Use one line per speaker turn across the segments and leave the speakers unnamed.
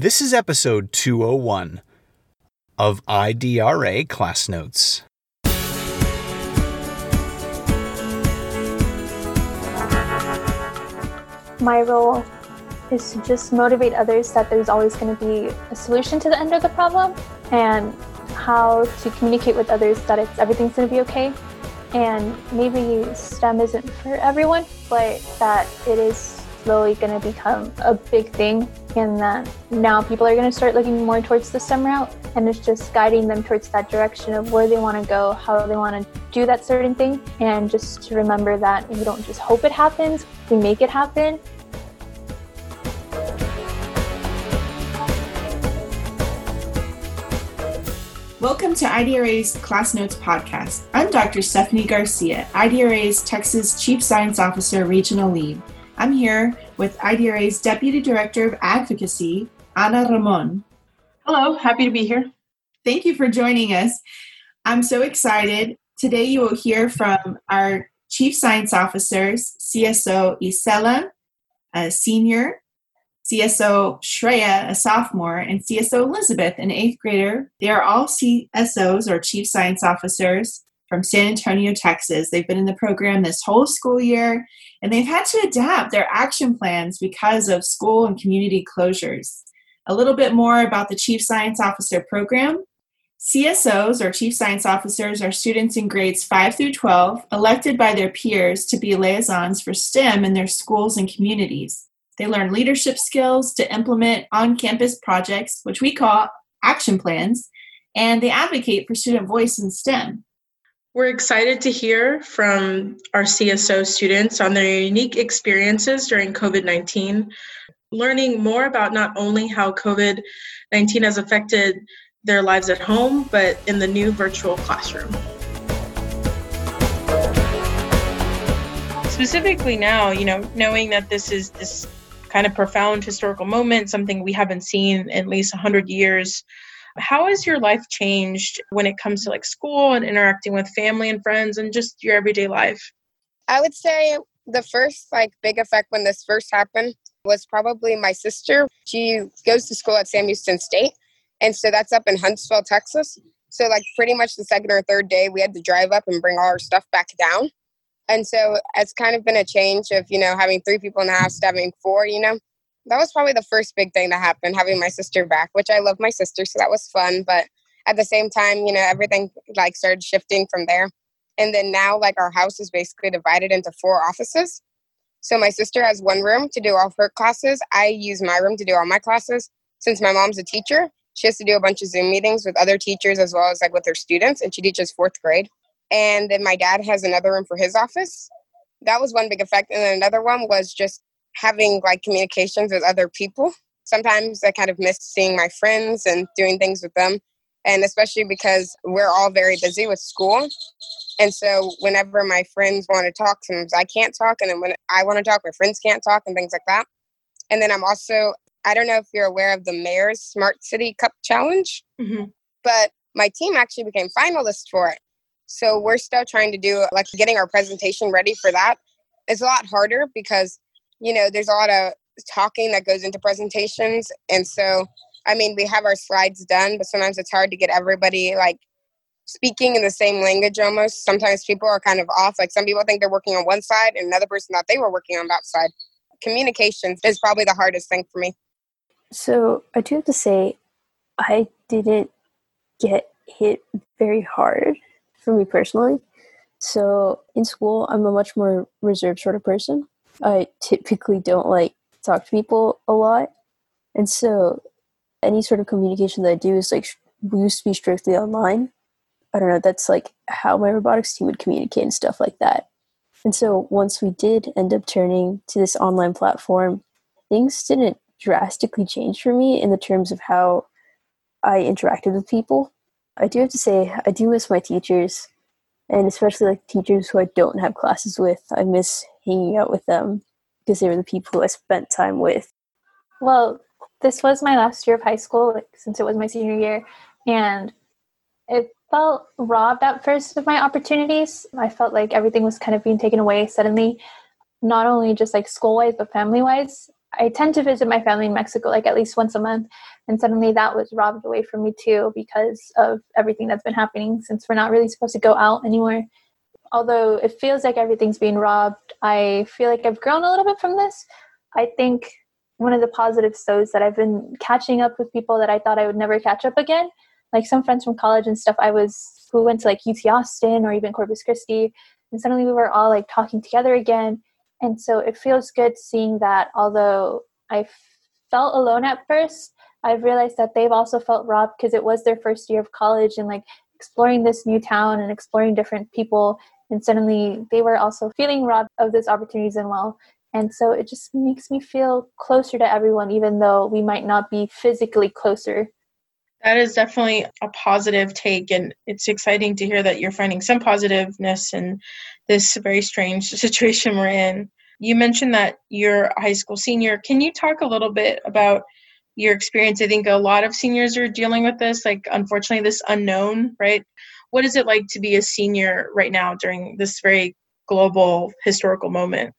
This is episode 201 of IDRA Class Notes.
My role is to just motivate others that there's always going to be a solution to the end of the problem and how to communicate with others that it's everything's going to be okay and maybe STEM isn't for everyone, but that it is slowly going to become a big thing, and that now people are going to start looking more towards the STEM route, and it's just guiding them towards that direction of where they want to go, how they want to do that certain thing, and just to remember that we don't just hope it happens, we make it happen,
Welcome to IDRA's Class Notes podcast. I'm Dr. Stephanie Garcia, IDRA's Texas Chief Science Officer Regional Lead. I'm here with IDRA's Deputy Director of Advocacy, Ana Ramon.
Hello, happy to be here.
Thank you for joining us. I'm so excited. Today you will hear from our Chief Science Officers, CSO Isela, a senior, CSO Shreya, a sophomore, and CSO Elizabeth, an eighth grader. They are all CSOs or Chief Science Officers from San Antonio, Texas. They've been in the program this whole school year and they've had to adapt their action plans because of school and community closures. A little bit more about the Chief Science Officer program. CSOs or Chief Science Officers are students in grades 5 through 12 elected by their peers to be liaisons for STEM in their schools and communities. They learn leadership skills to implement on campus projects, which we call action plans, and they advocate for student voice in STEM.
We're excited to hear from our CSO students on their unique experiences during COVID 19, learning more about not only how COVID 19 has affected their lives at home, but in the new virtual classroom. Specifically now, you know, knowing that this is this kind of profound historical moment, something we haven't seen in at least 100 years. How has your life changed when it comes to like school and interacting with family and friends and just your everyday life?
I would say the first like big effect when this first happened was probably my sister. She goes to school at Sam Houston State, and so that's up in Huntsville, Texas. So like pretty much the second or third day, we had to drive up and bring all our stuff back down. And so it's kind of been a change of, you know, having three people in the house to having four, you know. That was probably the first big thing that happened, having my sister back, which I love my sister, so that was fun. But at the same time, you know, everything like started shifting from there. And then now like our house is basically divided into four offices. So my sister has one room to do all her classes. I use my room to do all my classes. Since my mom's a teacher, she has to do a bunch of Zoom meetings with other teachers as well as like with her students, and she teaches fourth grade and then my dad has another room for his office that was one big effect and then another one was just having like communications with other people sometimes i kind of miss seeing my friends and doing things with them and especially because we're all very busy with school and so whenever my friends want to talk sometimes i can't talk and then when i want to talk my friends can't talk and things like that and then i'm also i don't know if you're aware of the mayor's smart city cup challenge mm-hmm. but my team actually became finalists for it so we're still trying to do like getting our presentation ready for that. It's a lot harder because, you know, there's a lot of talking that goes into presentations. And so, I mean, we have our slides done, but sometimes it's hard to get everybody like speaking in the same language almost. Sometimes people are kind of off. Like some people think they're working on one side and another person thought they were working on that side. Communications is probably the hardest thing for me.
So I do have to say, I didn't get hit very hard for me personally. So in school, I'm a much more reserved sort of person. I typically don't like talk to people a lot. And so any sort of communication that I do is like used to be strictly online. I don't know, that's like how my robotics team would communicate and stuff like that. And so once we did end up turning to this online platform, things didn't drastically change for me in the terms of how I interacted with people. I do have to say, I do miss my teachers, and especially like teachers who I don't have classes with. I miss hanging out with them because they were the people I spent time with. Well, this was my last year of high school, like, since it was my senior year, and it felt robbed at first of my opportunities. I felt like everything was kind of being taken away suddenly, not only just like school wise, but family wise.
I tend to visit my family in Mexico like at least once a month, and suddenly that was robbed away from me too because of everything that's been happening since we're not really supposed to go out anymore. Although it feels like everything's being robbed, I feel like I've grown a little bit from this. I think one of the positives though is that I've been catching up with people that I thought I would never catch up again. Like some friends from college and stuff I was who went to like UT Austin or even Corpus Christi and suddenly we were all like talking together again and so it feels good seeing that although i felt alone at first i've realized that they've also felt robbed because it was their first year of college and like exploring this new town and exploring different people and suddenly they were also feeling robbed of those opportunities as well and so it just makes me feel closer to everyone even though we might not be physically closer
that is definitely a positive take, and it's exciting to hear that you're finding some positiveness in this very strange situation we're in. You mentioned that you're a high school senior. Can you talk a little bit about your experience? I think a lot of seniors are dealing with this, like, unfortunately, this unknown, right? What is it like to be a senior right now during this very global historical moment?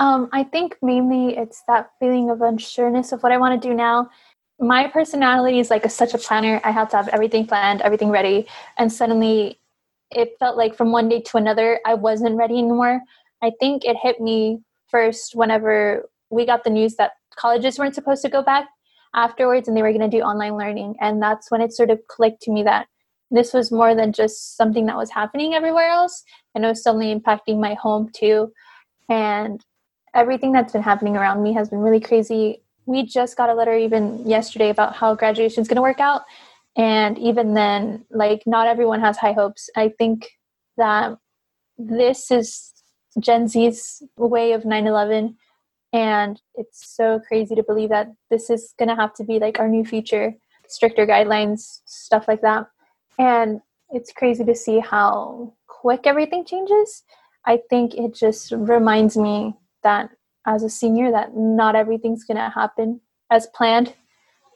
Um, I think mainly it's that feeling of unsureness of what I want to do now my personality is like a, such a planner. I have to have everything planned, everything ready. And suddenly it felt like from one day to another, I wasn't ready anymore. I think it hit me first whenever we got the news that colleges weren't supposed to go back afterwards and they were going to do online learning. And that's when it sort of clicked to me that this was more than just something that was happening everywhere else. And it was suddenly impacting my home too. And everything that's been happening around me has been really crazy we just got a letter even yesterday about how graduation is going to work out and even then like not everyone has high hopes i think that this is gen z's way of 9-11 and it's so crazy to believe that this is going to have to be like our new future stricter guidelines stuff like that and it's crazy to see how quick everything changes. I think it just reminds me that as a senior that not everything's going to happen as planned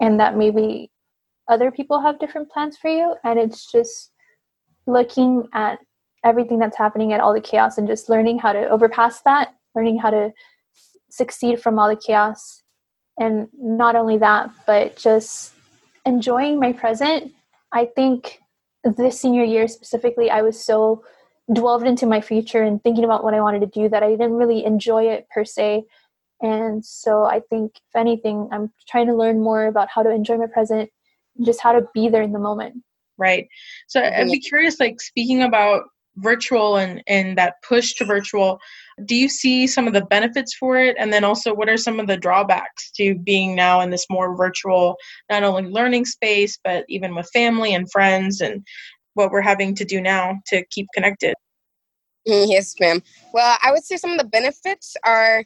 and that maybe other people have different plans for you. And it's just looking at everything that's happening at all the chaos and just learning how to overpass that learning how to succeed from all the chaos. And not only that but just enjoying my present. I think this senior year specifically i was so delved into my future and thinking about what I wanted to do that I didn't really enjoy it per se. And so I think, if anything, I'm trying to learn more about how to enjoy my present and just how to be there in the moment.
Right. So I'd be curious, like speaking about virtual and, and that push to virtual, do you see some of the benefits for it? And then also, what are some of the drawbacks to being now in this more virtual, not only learning space, but even with family and friends and what we're having to do now to keep connected.
Yes, ma'am. Well, I would say some of the benefits are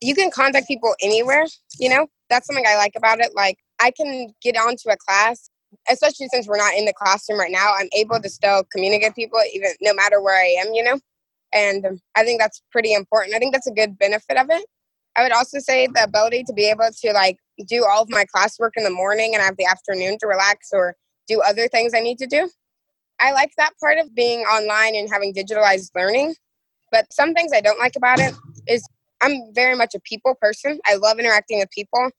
you can contact people anywhere, you know? That's something I like about it. Like, I can get onto a class, especially since we're not in the classroom right now. I'm able to still communicate with people, even no matter where I am, you know? And I think that's pretty important. I think that's a good benefit of it. I would also say the ability to be able to like do all of my classwork in the morning and have the afternoon to relax or do other things I need to do. I like that part of being online and having digitalized learning. But some things I don't like about it is I'm very much a people person. I love interacting with people.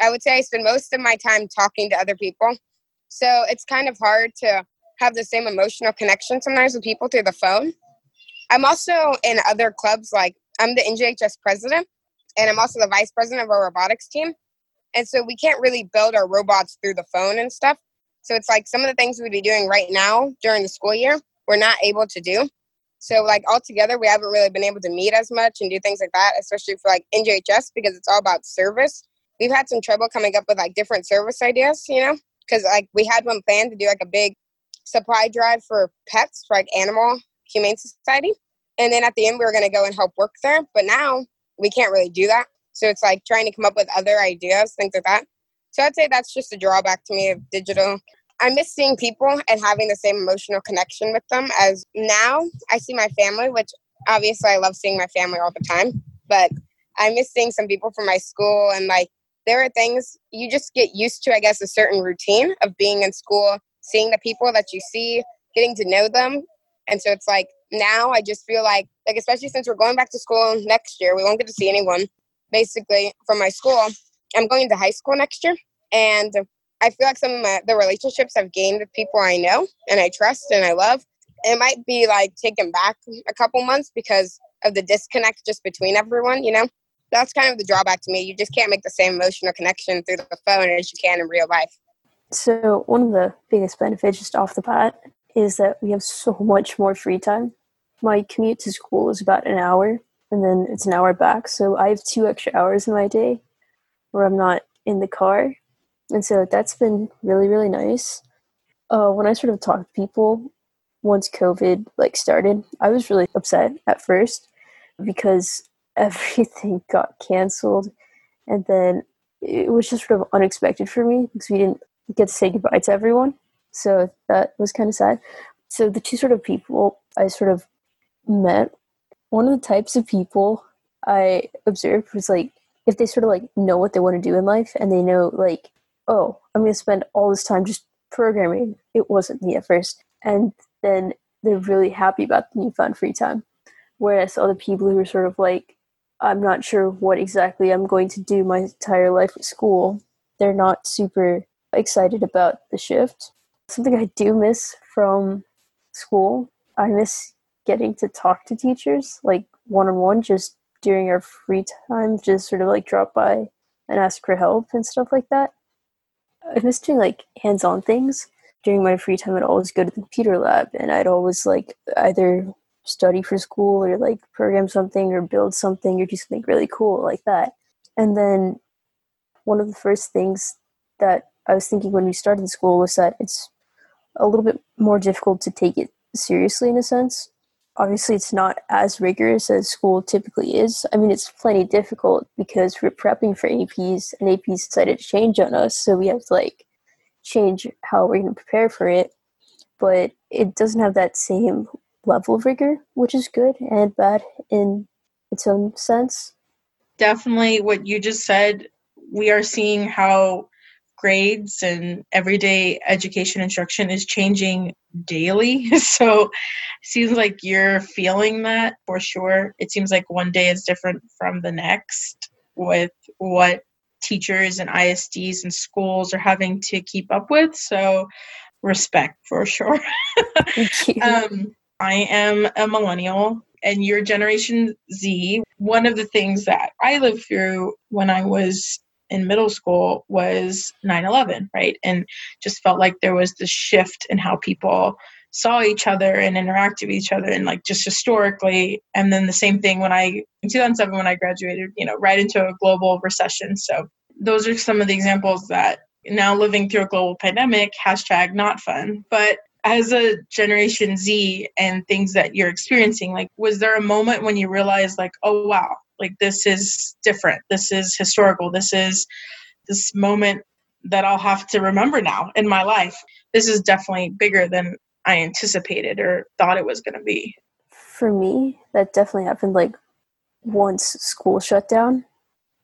I would say I spend most of my time talking to other people. So it's kind of hard to have the same emotional connection sometimes with people through the phone. I'm also in other clubs, like I'm the NJHS president, and I'm also the vice president of our robotics team. And so we can't really build our robots through the phone and stuff. So it's like some of the things we'd be doing right now during the school year, we're not able to do. So like altogether, we haven't really been able to meet as much and do things like that, especially for like NJHS because it's all about service. We've had some trouble coming up with like different service ideas, you know, because like we had one planned to do like a big supply drive for pets for like Animal Humane Society, and then at the end we were going to go and help work there. But now we can't really do that. So it's like trying to come up with other ideas, things like that. So I'd say that's just a drawback to me of digital. I miss seeing people and having the same emotional connection with them as now I see my family, which obviously I love seeing my family all the time, but I miss seeing some people from my school and like there are things you just get used to, I guess, a certain routine of being in school, seeing the people that you see, getting to know them. And so it's like now I just feel like like especially since we're going back to school next year, we won't get to see anyone. basically from my school. I'm going to high school next year, and I feel like some of my, the relationships I've gained with people I know and I trust and I love, it might be like taken back a couple months because of the disconnect just between everyone, you know? That's kind of the drawback to me. You just can't make the same emotional connection through the phone as you can in real life.
So, one of the biggest benefits just off the bat is that we have so much more free time. My commute to school is about an hour, and then it's an hour back. So, I have two extra hours in my day where I'm not in the car. And so that's been really, really nice. Uh, when I sort of talk to people once COVID like started, I was really upset at first because everything got canceled, and then it was just sort of unexpected for me because we didn't get to say goodbye to everyone. So that was kind of sad. So the two sort of people I sort of met, one of the types of people I observed was like if they sort of like know what they want to do in life and they know like, oh, I'm to spend all this time just programming. It wasn't me at first, and then they're really happy about the newfound free time. Whereas other people who are sort of like, I'm not sure what exactly I'm going to do my entire life at school, they're not super excited about the shift. Something I do miss from school, I miss getting to talk to teachers like one on one, just during our free time, just sort of like drop by and ask for help and stuff like that. I miss doing like hands on things. During my free time, I'd always go to the computer lab and I'd always like either study for school or like program something or build something or do something really cool like that. And then one of the first things that I was thinking when we started school was that it's a little bit more difficult to take it seriously in a sense. Obviously, it's not as rigorous as school typically is. I mean, it's plenty difficult because we're prepping for APs and APs decided to change on us, so we have to like change how we're going to prepare for it. But it doesn't have that same level of rigor, which is good and bad in its own sense.
Definitely what you just said. We are seeing how grades and everyday education instruction is changing daily. So it seems like you're feeling that for sure. It seems like one day is different from the next with what teachers and ISDs and schools are having to keep up with. So respect for sure. um, I am a millennial and you're generation Z. One of the things that I lived through when I was in middle school was 9-11 right? And just felt like there was this shift in how people saw each other and interacted with each other and like just historically. And then the same thing when i in 2007 when i graduated you know right into a global recession. So those are some of the examples that now living through a global pandemic hashtag not fun. But as a generation z and things that you're experiencing like was there a moment when you realized like oh wow like this is different. This is historical. This is this moment that i'll have to remember now in my life. This is definitely bigger than i anticipated or thought it was going to be.
For me that definitely happened like once school shut down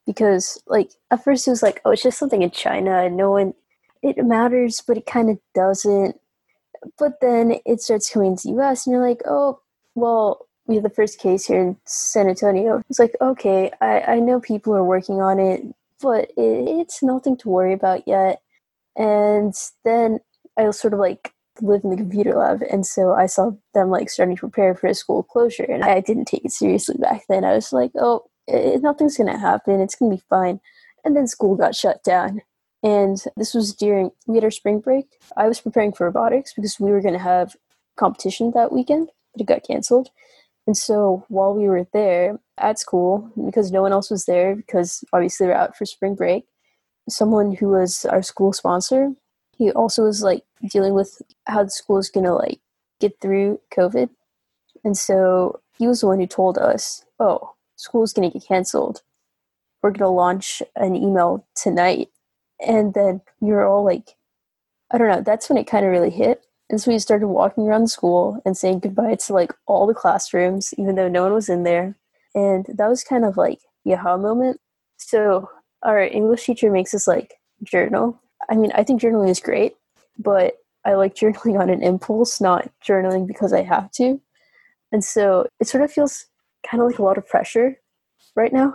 because like at first it was like oh it's just something in china. And no one it matters but it kind of doesn't but then it starts coming to us and you're like oh well we had the first case here in San Antonio. It's like, okay, I, I know people are working on it, but it, it's nothing to worry about yet. And then I sort of like live in the computer lab, and so I saw them like starting to prepare for a school closure, and I didn't take it seriously back then. I was like, oh, it, nothing's gonna happen. It's gonna be fine. And then school got shut down. And this was during we had our spring break. I was preparing for robotics because we were going to have competition that weekend, but it got canceled. And so while we were there at school, because no one else was there, because obviously we're out for spring break, someone who was our school sponsor, he also was like dealing with how the school is gonna like get through COVID. And so he was the one who told us, oh, school's gonna get canceled. We're gonna launch an email tonight. And then we were all like, I don't know, that's when it kind of really hit and so we started walking around the school and saying goodbye to like all the classrooms, even though no one was in there. And that was kind of like aha moment. So our English teacher makes us like journal. I mean, I think journaling is great, but I like journaling on an impulse, not journaling because I have to. And so it sort of feels kind of like a lot of pressure right now.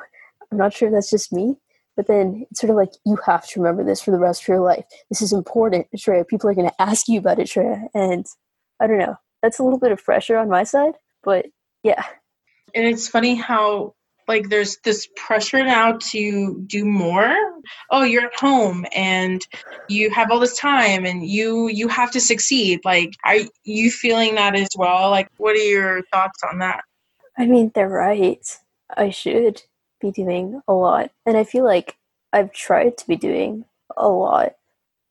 I'm not sure if that's just me, but then it's sort of like you have to remember this for the rest of your life. This is important, Shreya. People are going to ask you about it, Shreya. And I don't know. That's a little bit of pressure on my side, but yeah.
And it's funny how like there's this pressure now to do more oh you're at home and you have all this time and you you have to succeed like are you feeling that as well like what are your thoughts on that
i mean they're right i should be doing a lot and i feel like i've tried to be doing a lot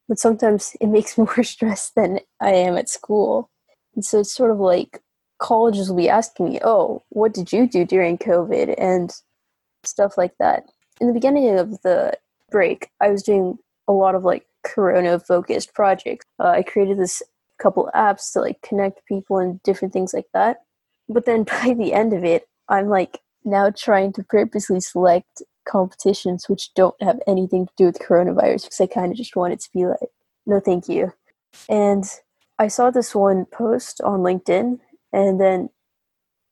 but sometimes it makes more stress than i am at school and so it's sort of like colleges will be asking me, "Oh, what did you do during COVID?" and stuff like that. In the beginning of the break, I was doing a lot of like corona focused projects. Uh, I created this couple apps to like connect people and different things like that. But then by the end of it, I'm like now trying to purposely select competitions which don't have anything to do with coronavirus because I kind of just want it to be like, no, thank you. And I saw this one post on LinkedIn and then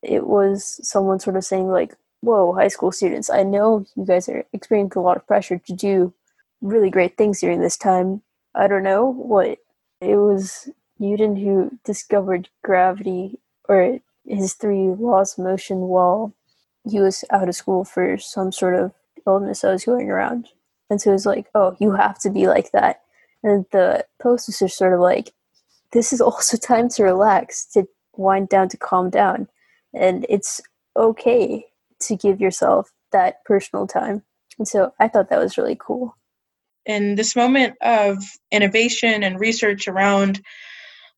it was someone sort of saying like whoa high school students i know you guys are experiencing a lot of pressure to do really great things during this time i don't know what it was newton who discovered gravity or his three laws of motion while he was out of school for some sort of illness that was going around. And so it was like oh you have to be like that. And the post was just sort of like this is also time to relax to wind down to calm down. And it's okay to give yourself that personal time. And so i thought that was really cool.
In this moment of innovation and research around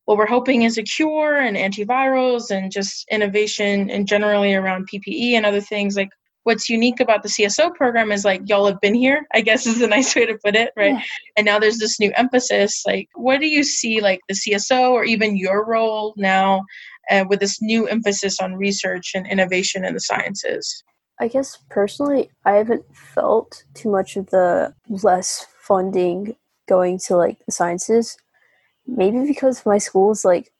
what we're hoping is a cure and antivirals and just innovation and generally around ppe and other things like what's unique about the cso program is like y'all have been here i guess is a nice way to put it right yeah. and now there's this new emphasis like what do you see like the cso or even your role now uh, with this new emphasis on research and innovation in the sciences?
I guess personally, I haven't felt too much of the less funding going to like the sciences. Maybe because my school is like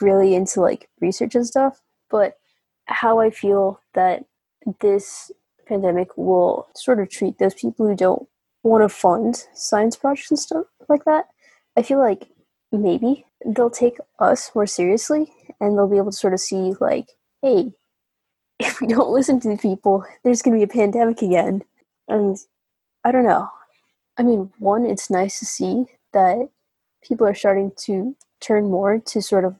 really into like research and stuff, but how I feel that this pandemic will sort of treat those people who don't want to fund science projects and stuff like that. I feel like maybe they'll take us more seriously and they'll be able to sort of see like hey if we don't listen to the people there's going to be a pandemic again and i don't know i mean one it's nice to see that people are starting to turn more to sort of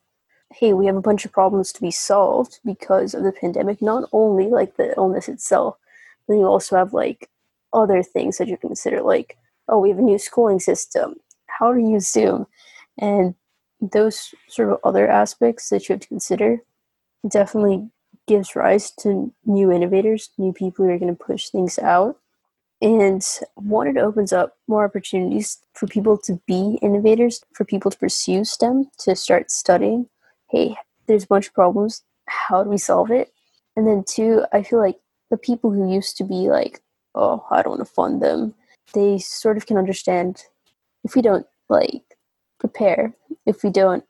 hey we have a bunch of problems to be solved because of the pandemic not only like the illness itself but you also have like other things that you consider like oh we have a new schooling system how to use zoom and those sort of other aspects that you have to consider definitely gives rise to new innovators, new people who are going to push things out. And one, it opens up more opportunities for people to be innovators, for people to pursue STEM, to start studying. Hey, there's a bunch of problems. How do we solve it? And then two, I feel like the people who used to be like, oh, I don't want to fund them, they sort of can understand if we don't like prepare, if we don't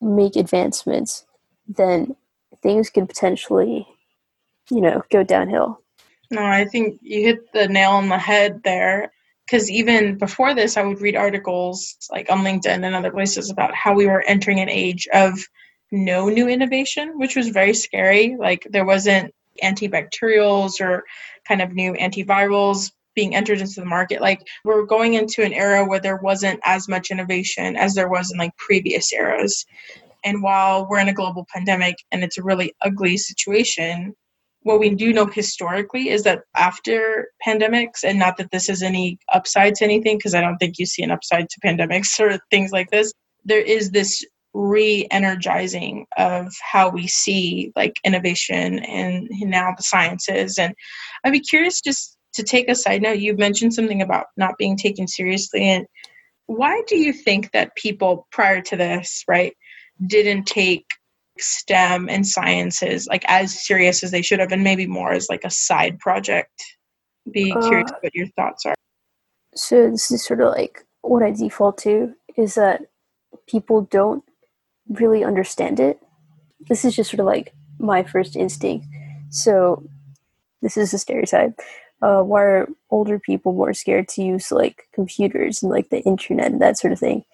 make advancements, then things could potentially, you know, go downhill.
No, I think you hit the nail on the head there. Because even before this, I would read articles like on LinkedIn and other places about how we were entering an age of no new innovation, which was very scary. Like there wasn't antibacterials or kind of new antivirals being entered into the market like we're going into an era where there wasn't as much innovation as there was in like previous eras and while we're in a global pandemic and it's a really ugly situation what we do know historically is that after pandemics and not that this is any upside to anything because i don't think you see an upside to pandemics or things like this there is this re-energizing of how we see like innovation and now the sciences and i'd be curious just to take a side note, you mentioned something about not being taken seriously. And why do you think that people prior to this, right, didn't take STEM and sciences like as serious as they should have, and maybe more as like a side project? Be uh, curious what your thoughts are.
So this is sort of like what I default to is that people don't really understand it. This is just sort of like my first instinct. So this is a stereotype, uh, why are older people more scared to use like computers and like the internet and that sort of thing?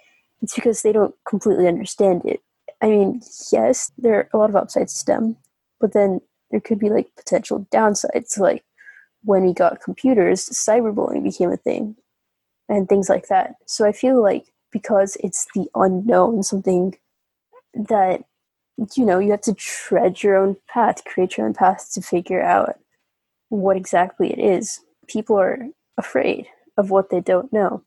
It's because they don't completely understand it. I mean, yes, there are a lot of upsides to STEM, but then there could be like potential downsides. Like when we got computers, cyberbullying became a thing and things like that. So I feel like because it's the unknown, something that you know you have to tread your own path, create your own path to figure out what exactly it is. People are afraid of what they don't know.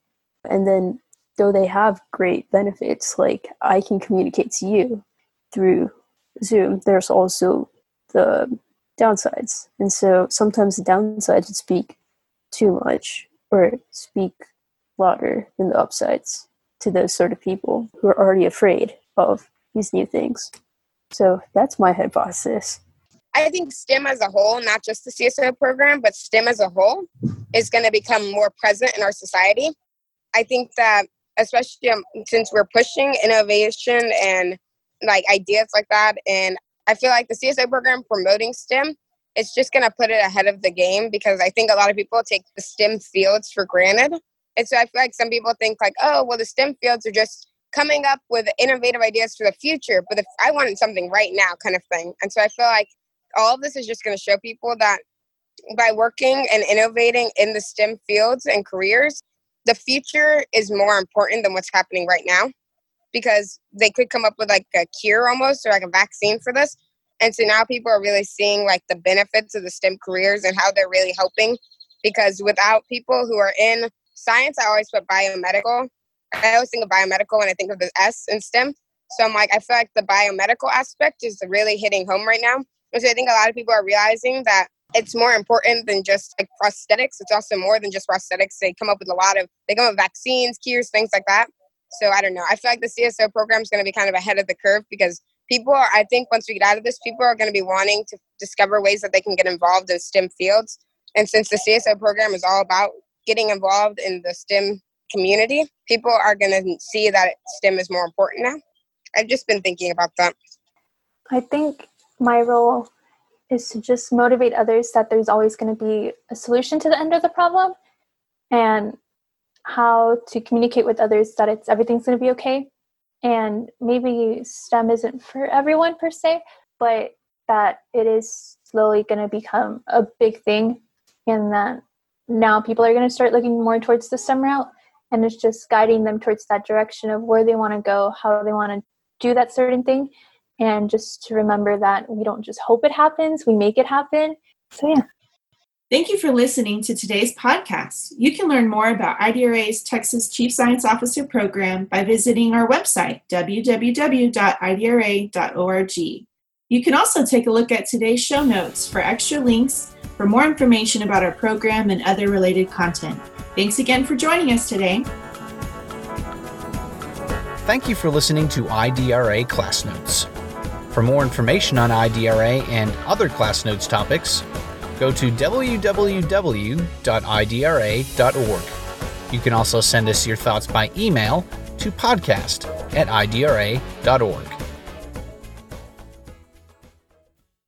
And then, though they have great benefits, like I can communicate to you through Zoom, there's also the downsides. And so sometimes the downsides would speak too much or speak louder than the upsides to those sort of people who are already afraid of these new things. So that's my hypothesis.
I think STEM as a whole, not just the CSO program, but STEM as a whole, is going to become more present in our society. I think that, especially um, since we're pushing innovation and like ideas like that, and I feel like the CSO program promoting STEM, it's just going to put it ahead of the game because I think a lot of people take the STEM fields for granted. And so I feel like some people think like, oh, well, the STEM fields are just coming up with innovative ideas for the future, but if I wanted something right now, kind of thing. And so I feel like all of this is just going to show people that by working and innovating in the STEM fields and careers, the future is more important than what's happening right now because they could come up with like a cure almost or like a vaccine for this. And so now people are really seeing like the benefits of the STEM careers and how they're really helping because without people who are in science, I always put biomedical. I always think of biomedical when I think of the S in STEM. So I'm like, I feel like the biomedical aspect is really hitting home right now. Because I think a lot of people are realizing that it's more important than just like prosthetics. It's also more than just prosthetics. They come up with a lot of, they come up with vaccines, cures, things like that. So I don't know. I feel like the CSO program is going to be kind of ahead of the curve because people are, I think once we get out of this, people are going to be wanting to discover ways that they can get involved in STEM fields. And since the CSO program is all about getting involved in the STEM community, people are going to see that STEM is more important now. I've just been thinking about that.
I think my role is to just motivate others that there's always going to be a solution to the end of the problem and how to communicate with others that it's everything's going to be okay. And maybe stem isn't for everyone per se but that it is slowly going to become a big thing and that now people are going to start looking more towards the stem route and it's just guiding them towards that direction of where they want to go how they want to do that certain thing and just to remember that we don't just hope it happens, we make it happen. So, yeah.
Thank you for listening to today's podcast. You can learn more about IDRA's Texas Chief Science Officer program by visiting our website, www.idra.org. You can also take a look at today's show notes for extra links for more information about our program and other related content. Thanks again for joining us today.
Thank you for listening to IDRA Class Notes. For more information on IDRA and other Class Notes topics, go to www.idra.org. You can also send us your thoughts by email to podcast at idra.org.